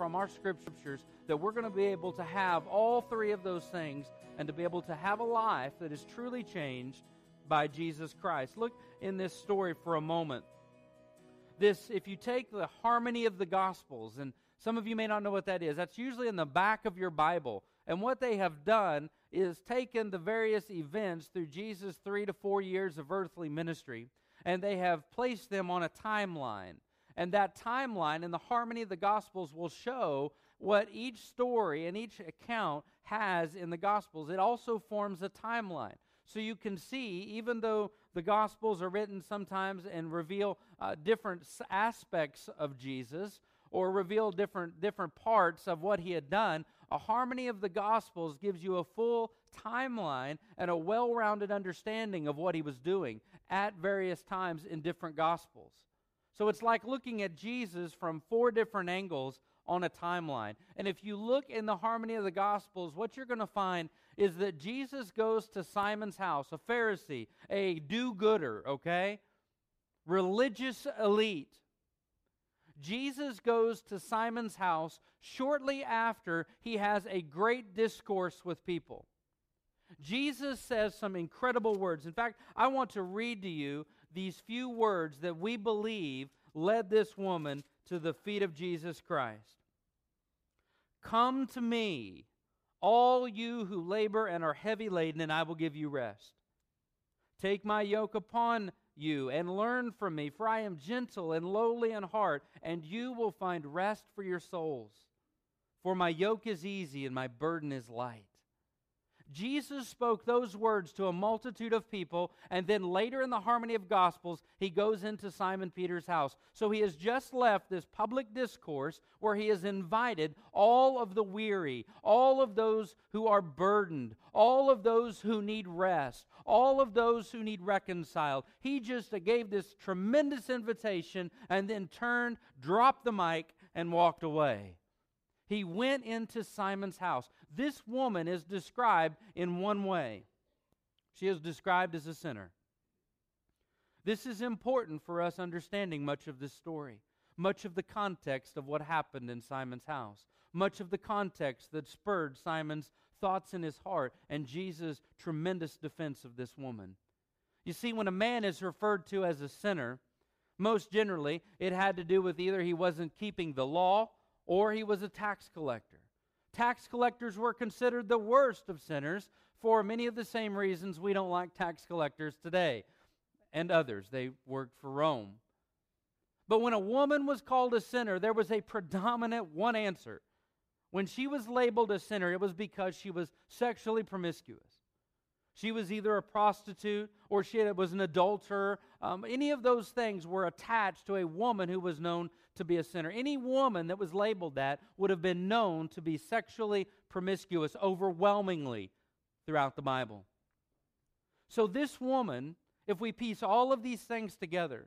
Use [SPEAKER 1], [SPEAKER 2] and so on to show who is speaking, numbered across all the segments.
[SPEAKER 1] from our scriptures that we're going to be able to have all three of those things and to be able to have a life that is truly changed by Jesus Christ. Look in this story for a moment. This, if you take the harmony of the Gospels, and some of you may not know what that is, that's usually in the back of your Bible. And what they have done is taken the various events through Jesus' three to four years of earthly ministry, and they have placed them on a timeline. And that timeline and the harmony of the Gospels will show what each story and each account has in the Gospels. It also forms a timeline. So you can see, even though the Gospels are written sometimes and reveal uh, different aspects of Jesus or reveal different, different parts of what he had done, a harmony of the Gospels gives you a full timeline and a well rounded understanding of what he was doing at various times in different Gospels. So it's like looking at Jesus from four different angles on a timeline. And if you look in the harmony of the Gospels, what you're going to find is that Jesus goes to Simon's house, a Pharisee, a do gooder, okay? Religious elite. Jesus goes to Simon's house shortly after he has a great discourse with people. Jesus says some incredible words. In fact, I want to read to you these few words that we believe led this woman to the feet of Jesus Christ. Come to me, all you who labor and are heavy laden, and I will give you rest. Take my yoke upon you and learn from me, for I am gentle and lowly in heart, and you will find rest for your souls. For my yoke is easy and my burden is light. Jesus spoke those words to a multitude of people, and then later in the harmony of Gospels, he goes into Simon Peter's house. So he has just left this public discourse where he has invited all of the weary, all of those who are burdened, all of those who need rest, all of those who need reconciled. He just gave this tremendous invitation and then turned, dropped the mic, and walked away. He went into Simon's house. This woman is described in one way she is described as a sinner. This is important for us understanding much of this story, much of the context of what happened in Simon's house, much of the context that spurred Simon's thoughts in his heart and Jesus' tremendous defense of this woman. You see, when a man is referred to as a sinner, most generally it had to do with either he wasn't keeping the law or he was a tax collector. Tax collectors were considered the worst of sinners for many of the same reasons we don't like tax collectors today and others. They worked for Rome. But when a woman was called a sinner, there was a predominant one answer. When she was labeled a sinner, it was because she was sexually promiscuous. She was either a prostitute or she was an adulterer. Um, any of those things were attached to a woman who was known to be a sinner. Any woman that was labeled that would have been known to be sexually promiscuous overwhelmingly throughout the Bible. So, this woman, if we piece all of these things together,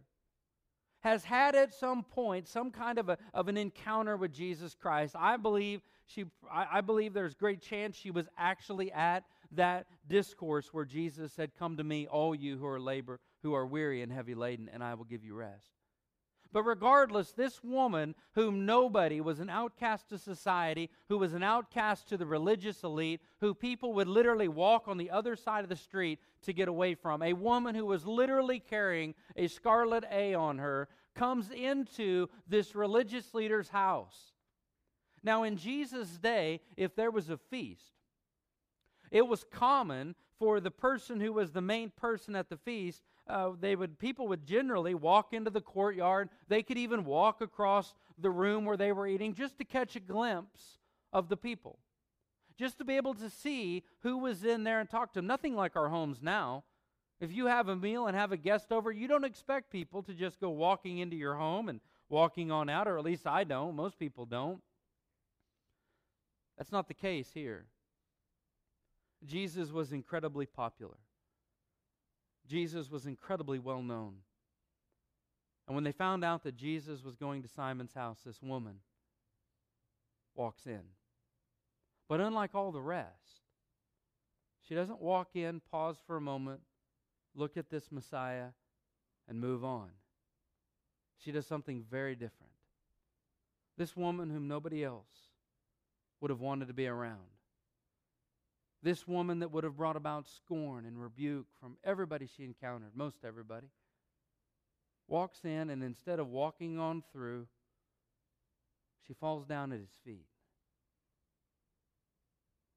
[SPEAKER 1] has had at some point some kind of, a, of an encounter with Jesus Christ. I believe she I, I believe there's great chance she was actually at that discourse where Jesus said, Come to me, all you who are labor, who are weary and heavy laden, and I will give you rest. But regardless, this woman, whom nobody was an outcast to society, who was an outcast to the religious elite, who people would literally walk on the other side of the street to get away from, a woman who was literally carrying a scarlet A on her, comes into this religious leader's house. Now, in Jesus' day, if there was a feast, it was common for the person who was the main person at the feast. Uh, they would people would generally walk into the courtyard. They could even walk across the room where they were eating just to catch a glimpse of the people, just to be able to see who was in there and talk to them. Nothing like our homes now. If you have a meal and have a guest over, you don't expect people to just go walking into your home and walking on out, or at least I don't. Most people don't. That's not the case here. Jesus was incredibly popular. Jesus was incredibly well known. And when they found out that Jesus was going to Simon's house, this woman walks in. But unlike all the rest, she doesn't walk in, pause for a moment, look at this Messiah, and move on. She does something very different. This woman whom nobody else would have wanted to be around. This woman that would have brought about scorn and rebuke from everybody she encountered, most everybody, walks in and instead of walking on through, she falls down at his feet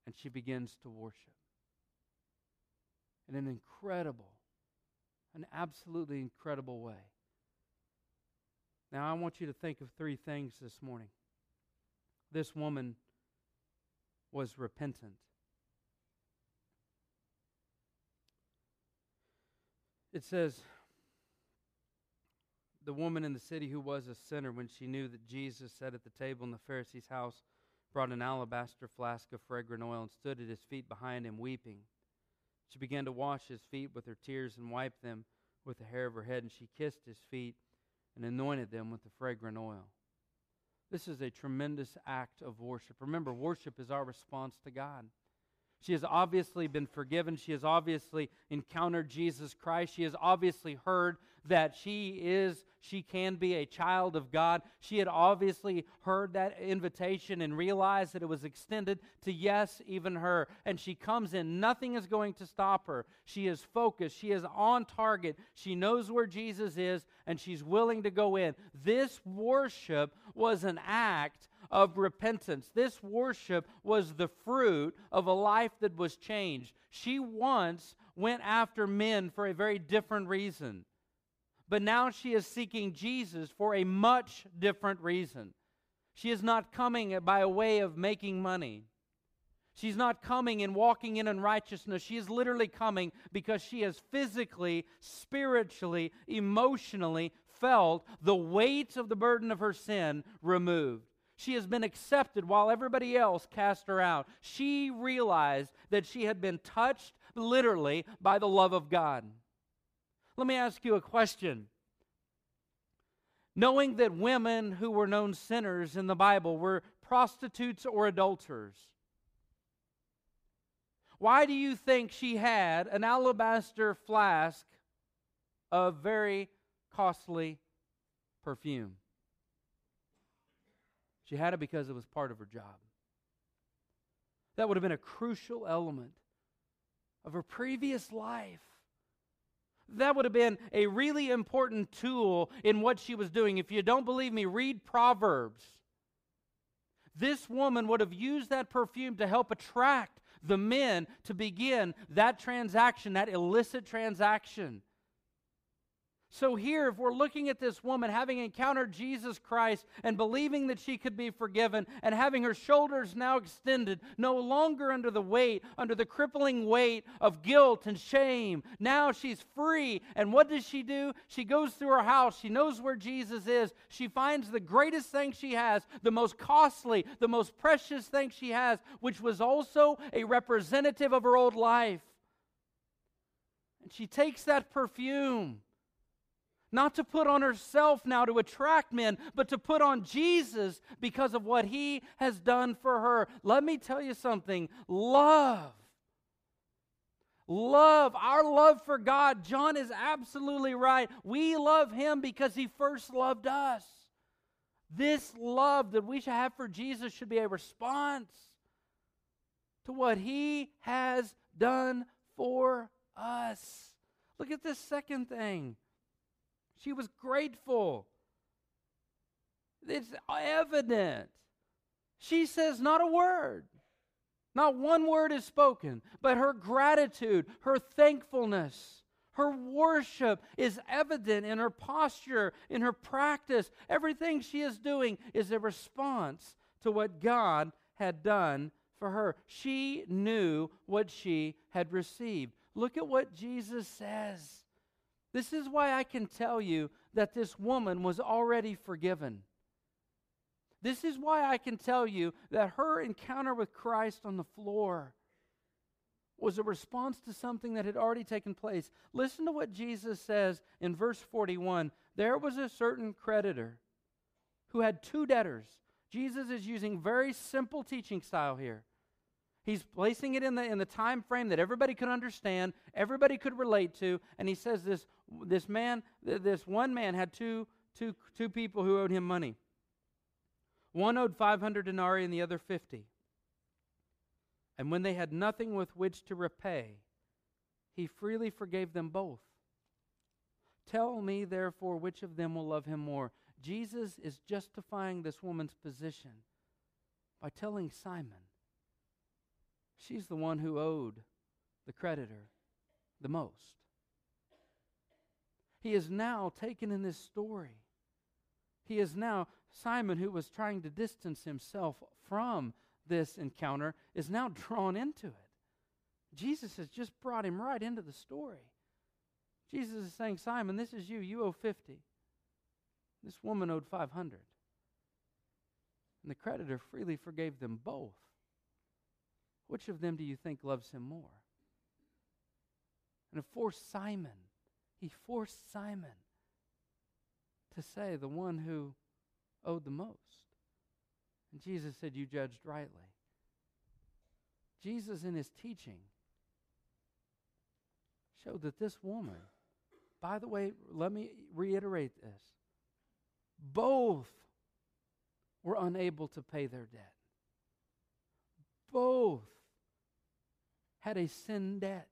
[SPEAKER 1] and she begins to worship in an incredible, an absolutely incredible way. Now, I want you to think of three things this morning. This woman was repentant. It says, the woman in the city who was a sinner, when she knew that Jesus sat at the table in the Pharisee's house, brought an alabaster flask of fragrant oil and stood at his feet behind him, weeping. She began to wash his feet with her tears and wiped them with the hair of her head, and she kissed his feet and anointed them with the fragrant oil. This is a tremendous act of worship. Remember, worship is our response to God. She has obviously been forgiven. She has obviously encountered Jesus Christ. She has obviously heard that she is, she can be a child of God. She had obviously heard that invitation and realized that it was extended to yes, even her. And she comes in. Nothing is going to stop her. She is focused. She is on target. She knows where Jesus is and she's willing to go in. This worship was an act of repentance. This worship was the fruit of a life that was changed. She once went after men for a very different reason. But now she is seeking Jesus for a much different reason. She is not coming by a way of making money. She's not coming and walking in unrighteousness. She is literally coming because she has physically, spiritually, emotionally felt the weight of the burden of her sin removed. She has been accepted while everybody else cast her out. She realized that she had been touched literally by the love of God. Let me ask you a question. Knowing that women who were known sinners in the Bible were prostitutes or adulterers, why do you think she had an alabaster flask of very costly perfume? She had it because it was part of her job. That would have been a crucial element of her previous life. That would have been a really important tool in what she was doing. If you don't believe me, read Proverbs. This woman would have used that perfume to help attract the men to begin that transaction, that illicit transaction. So, here, if we're looking at this woman having encountered Jesus Christ and believing that she could be forgiven and having her shoulders now extended, no longer under the weight, under the crippling weight of guilt and shame, now she's free. And what does she do? She goes through her house. She knows where Jesus is. She finds the greatest thing she has, the most costly, the most precious thing she has, which was also a representative of her old life. And she takes that perfume not to put on herself now to attract men, but to put on Jesus because of what he has done for her. Let me tell you something love. Love, our love for God, John is absolutely right. We love him because he first loved us. This love that we should have for Jesus should be a response to what he has done for us. Look at this second thing. She was grateful. It's evident. She says not a word. Not one word is spoken, but her gratitude, her thankfulness, her worship is evident in her posture, in her practice. Everything she is doing is a response to what God had done for her. She knew what she had received. Look at what Jesus says. This is why I can tell you that this woman was already forgiven. This is why I can tell you that her encounter with Christ on the floor was a response to something that had already taken place. Listen to what Jesus says in verse 41 There was a certain creditor who had two debtors. Jesus is using very simple teaching style here. He's placing it in the, in the time frame that everybody could understand, everybody could relate to, and he says this, this man, this one man had two, two, two people who owed him money. One owed 500 denarii and the other 50. And when they had nothing with which to repay, he freely forgave them both. Tell me, therefore, which of them will love him more. Jesus is justifying this woman's position by telling Simon she's the one who owed the creditor the most. He is now taken in this story. He is now, Simon, who was trying to distance himself from this encounter, is now drawn into it. Jesus has just brought him right into the story. Jesus is saying, Simon, this is you. You owe 50. This woman owed 500. And the creditor freely forgave them both. Which of them do you think loves him more? And it forced Simon, he forced Simon to say the one who owed the most. And Jesus said, You judged rightly. Jesus, in his teaching, showed that this woman, by the way, let me reiterate this both were unable to pay their debt. Both had a sin debt.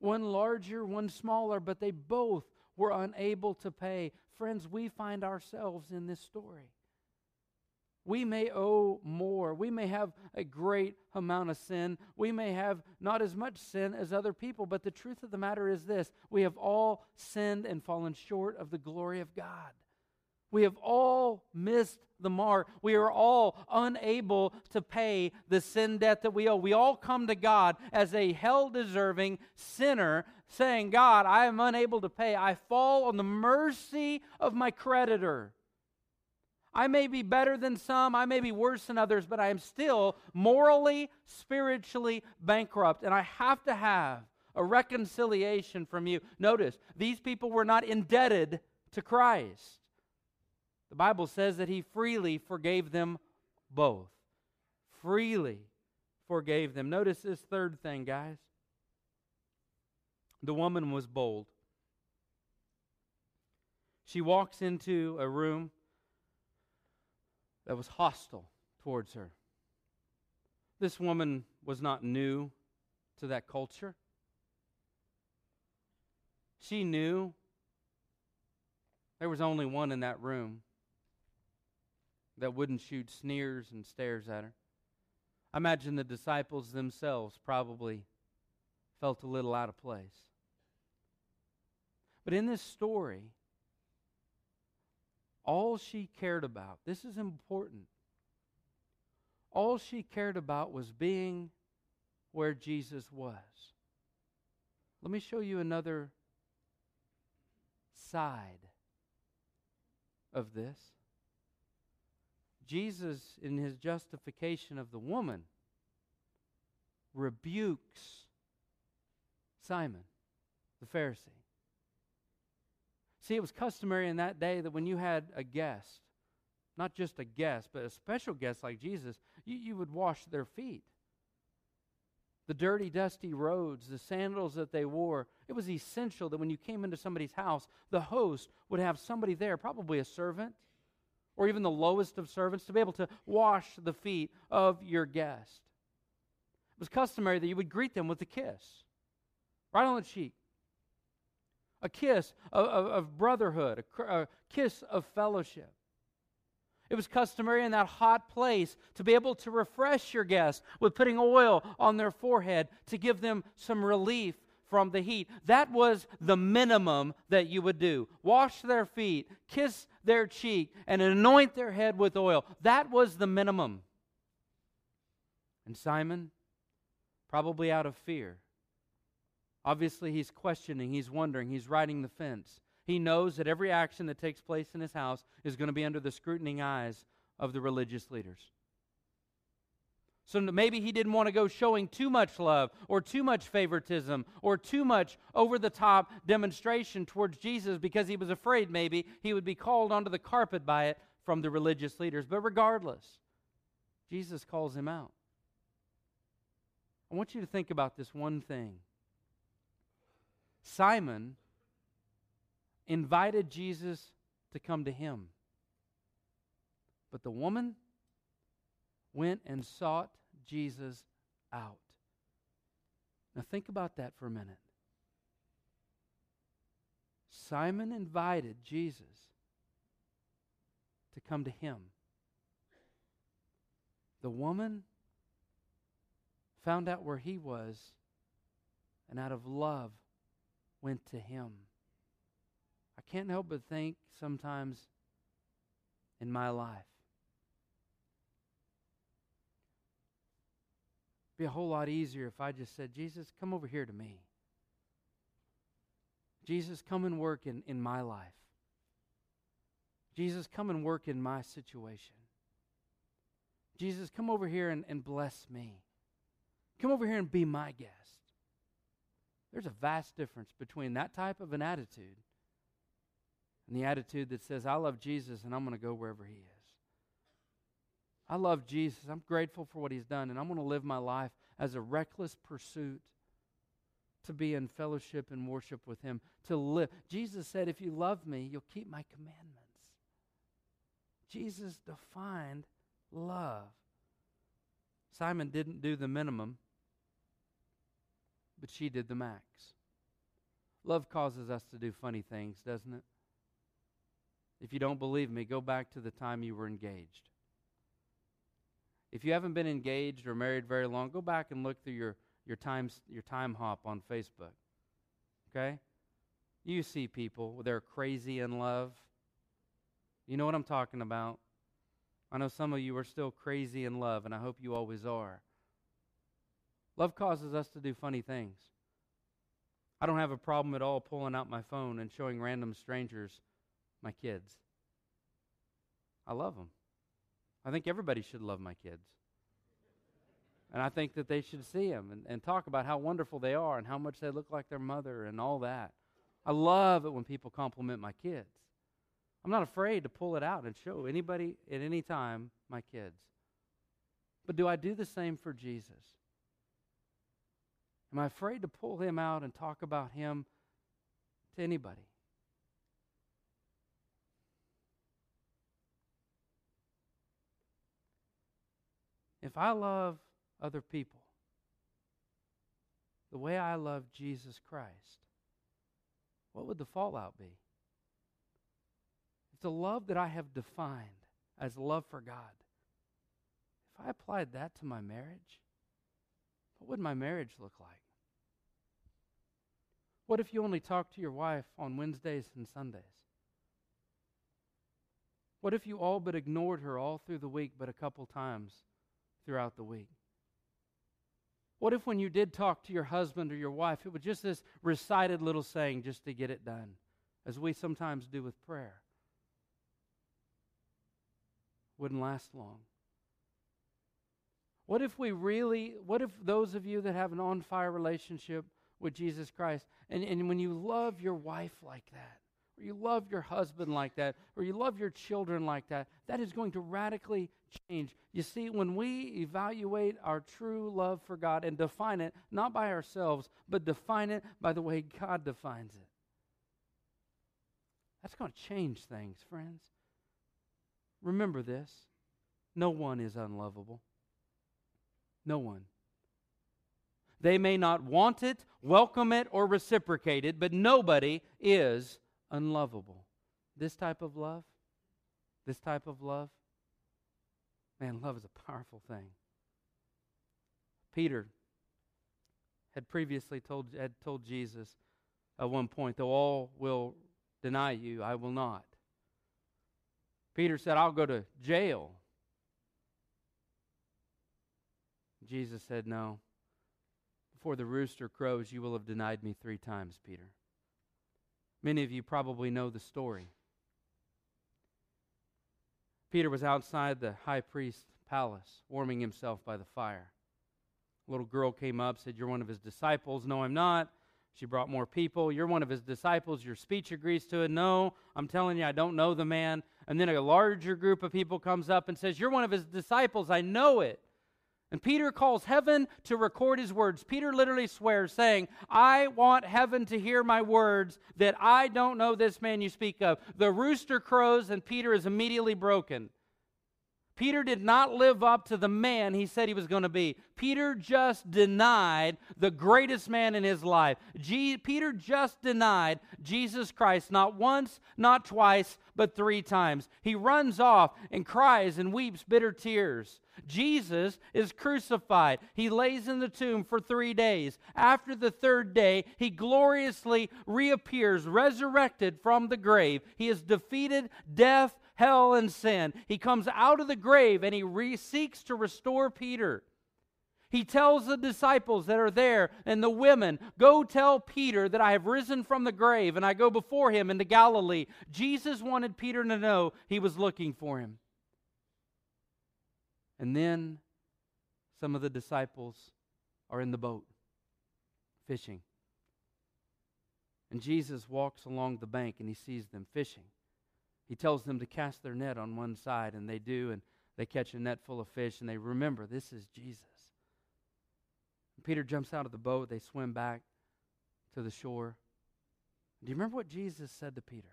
[SPEAKER 1] One larger, one smaller, but they both were unable to pay. Friends, we find ourselves in this story. We may owe more. We may have a great amount of sin. We may have not as much sin as other people, but the truth of the matter is this we have all sinned and fallen short of the glory of God. We have all missed the mark. We are all unable to pay the sin debt that we owe. We all come to God as a hell deserving sinner, saying, God, I am unable to pay. I fall on the mercy of my creditor. I may be better than some, I may be worse than others, but I am still morally, spiritually bankrupt, and I have to have a reconciliation from you. Notice, these people were not indebted to Christ. The Bible says that he freely forgave them both. Freely forgave them. Notice this third thing, guys. The woman was bold. She walks into a room that was hostile towards her. This woman was not new to that culture. She knew there was only one in that room that wouldn't shoot sneers and stares at her. I imagine the disciples themselves probably felt a little out of place. But in this story, all she cared about, this is important, all she cared about was being where Jesus was. Let me show you another side of this. Jesus, in his justification of the woman, rebukes Simon, the Pharisee. See, it was customary in that day that when you had a guest, not just a guest, but a special guest like Jesus, you, you would wash their feet. The dirty, dusty roads, the sandals that they wore, it was essential that when you came into somebody's house, the host would have somebody there, probably a servant or even the lowest of servants, to be able to wash the feet of your guest. It was customary that you would greet them with a kiss, right on the cheek a kiss of, of, of brotherhood, a, a kiss of fellowship. It was customary in that hot place to be able to refresh your guests with putting oil on their forehead to give them some relief from the heat. That was the minimum that you would do. Wash their feet, kiss their cheek, and anoint their head with oil. That was the minimum. And Simon, probably out of fear, Obviously, he's questioning, he's wondering, he's riding the fence. He knows that every action that takes place in his house is going to be under the scrutinizing eyes of the religious leaders. So maybe he didn't want to go showing too much love or too much favoritism or too much over the top demonstration towards Jesus because he was afraid maybe he would be called onto the carpet by it from the religious leaders. But regardless, Jesus calls him out. I want you to think about this one thing. Simon invited Jesus to come to him. But the woman went and sought Jesus out. Now, think about that for a minute. Simon invited Jesus to come to him. The woman found out where he was and out of love went to him. I can't help but think sometimes in my life. Be a whole lot easier if I just said, Jesus, come over here to me. Jesus, come and work in, in my life. Jesus, come and work in my situation. Jesus, come over here and, and bless me. Come over here and be my guest. There's a vast difference between that type of an attitude and the attitude that says, I love Jesus and I'm going to go wherever he is. I love Jesus. I'm grateful for what he's done, and I'm going to live my life as a reckless pursuit to be in fellowship and worship with him, to live. Jesus said, If you love me, you'll keep my commandments. Jesus defined love. Simon didn't do the minimum, but she did the max. Love causes us to do funny things, doesn't it? If you don't believe me, go back to the time you were engaged. If you haven't been engaged or married very long, go back and look through your, your, time, your Timehop on Facebook. Okay? You see people, they're crazy in love. You know what I'm talking about. I know some of you are still crazy in love, and I hope you always are. Love causes us to do funny things. I don't have a problem at all pulling out my phone and showing random strangers my kids. I love them. I think everybody should love my kids. And I think that they should see them and, and talk about how wonderful they are and how much they look like their mother and all that. I love it when people compliment my kids. I'm not afraid to pull it out and show anybody at any time my kids. But do I do the same for Jesus? Am I afraid to pull him out and talk about him to anybody? If I love other people the way I love Jesus Christ, what would the fallout be? If the love that I have defined as love for God, if I applied that to my marriage, what would my marriage look like? What if you only talk to your wife on Wednesdays and Sundays? What if you all but ignored her all through the week but a couple times throughout the week? What if when you did talk to your husband or your wife, it was just this recited little saying just to get it done, as we sometimes do with prayer? Wouldn't last long. What if we really, what if those of you that have an on fire relationship with Jesus Christ, and, and when you love your wife like that, or you love your husband like that, or you love your children like that, that is going to radically change. You see, when we evaluate our true love for God and define it, not by ourselves, but define it by the way God defines it, that's going to change things, friends. Remember this no one is unlovable. No one. They may not want it, welcome it, or reciprocate it, but nobody is unlovable. This type of love, this type of love, man, love is a powerful thing. Peter had previously told, had told Jesus at one point, though all will deny you, I will not. Peter said, I'll go to jail. Jesus said, No. Before the rooster crows, you will have denied me three times, Peter. Many of you probably know the story. Peter was outside the high priest's palace, warming himself by the fire. A little girl came up, said, You're one of his disciples. No, I'm not. She brought more people. You're one of his disciples. Your speech agrees to it. No, I'm telling you, I don't know the man. And then a larger group of people comes up and says, You're one of his disciples. I know it. And Peter calls heaven to record his words. Peter literally swears, saying, I want heaven to hear my words that I don't know this man you speak of. The rooster crows, and Peter is immediately broken. Peter did not live up to the man he said he was going to be. Peter just denied the greatest man in his life. Je- Peter just denied Jesus Christ not once, not twice, but three times. He runs off and cries and weeps bitter tears. Jesus is crucified. He lays in the tomb for three days. After the third day, he gloriously reappears, resurrected from the grave. He has defeated death, hell, and sin. He comes out of the grave and he re- seeks to restore Peter. He tells the disciples that are there and the women, Go tell Peter that I have risen from the grave and I go before him into Galilee. Jesus wanted Peter to know he was looking for him. And then some of the disciples are in the boat fishing. And Jesus walks along the bank and he sees them fishing. He tells them to cast their net on one side, and they do, and they catch a net full of fish, and they remember this is Jesus. And Peter jumps out of the boat. They swim back to the shore. Do you remember what Jesus said to Peter?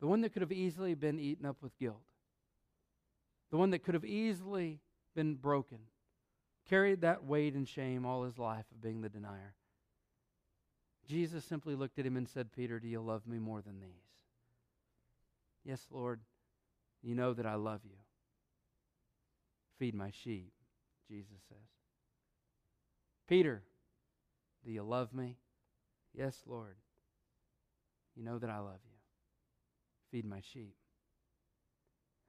[SPEAKER 1] The one that could have easily been eaten up with guilt the one that could have easily been broken, carried that weight and shame all his life of being the denier. Jesus simply looked at him and said, Peter, do you love me more than these? Yes, Lord, you know that I love you. Feed my sheep, Jesus says. Peter, do you love me? Yes, Lord. You know that I love you. Feed my sheep.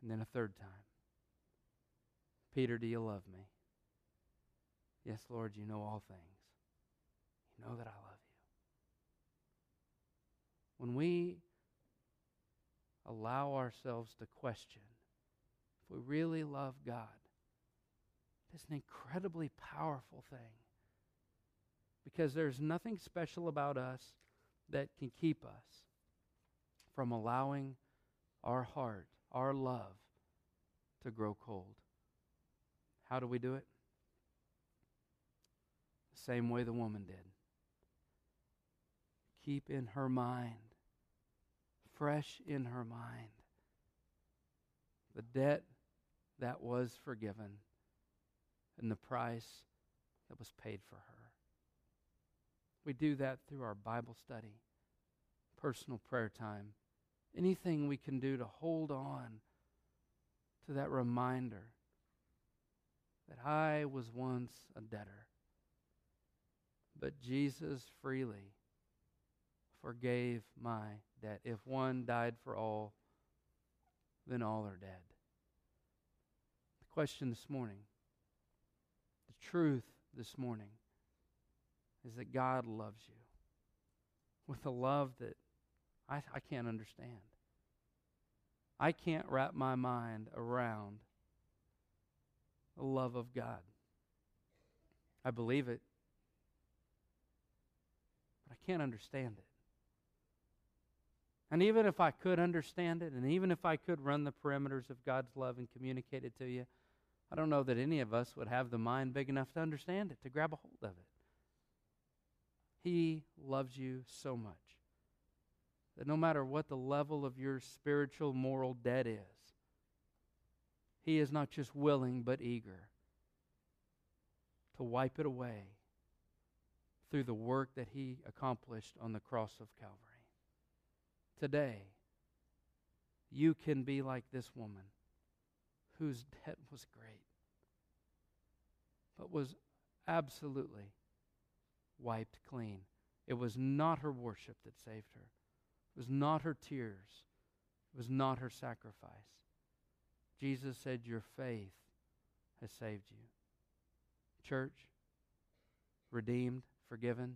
[SPEAKER 1] And then a third time. Peter, do you love me? Yes, Lord, you know all things. You know that I love you. When we allow ourselves to question if we really love God, it's an incredibly powerful thing. Because there's nothing special about us that can keep us from allowing our heart, our love, to grow cold. How do we do it? The same way the woman did. Keep in her mind, fresh in her mind, the debt that was forgiven and the price that was paid for her. We do that through our Bible study, personal prayer time, anything we can do to hold on to that reminder that I was once a debtor. But Jesus freely forgave my debt. If one died for all, then all are dead. The question this morning, the truth this morning, is that God loves you with a love that I, I can't understand. I can't wrap my mind around the love of God. I believe it, but I can't understand it. And even if I could understand it, and even if I could run the perimeters of God's love and communicate it to you, I don't know that any of us would have the mind big enough to understand it, to grab a hold of it. He loves you so much that no matter what the level of your spiritual, moral debt is, he is not just willing, but eager to wipe it away through the work that He accomplished on the cross of Calvary. Today, you can be like this woman whose debt was great, but was absolutely wiped clean. It was not her worship that saved her. It was not her tears. It was not her sacrifice. Jesus said, Your faith has saved you. Church, redeemed, forgiven,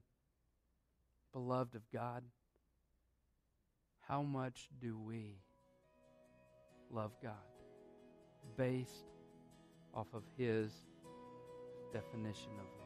[SPEAKER 1] beloved of God, how much do we love God based off of His definition of?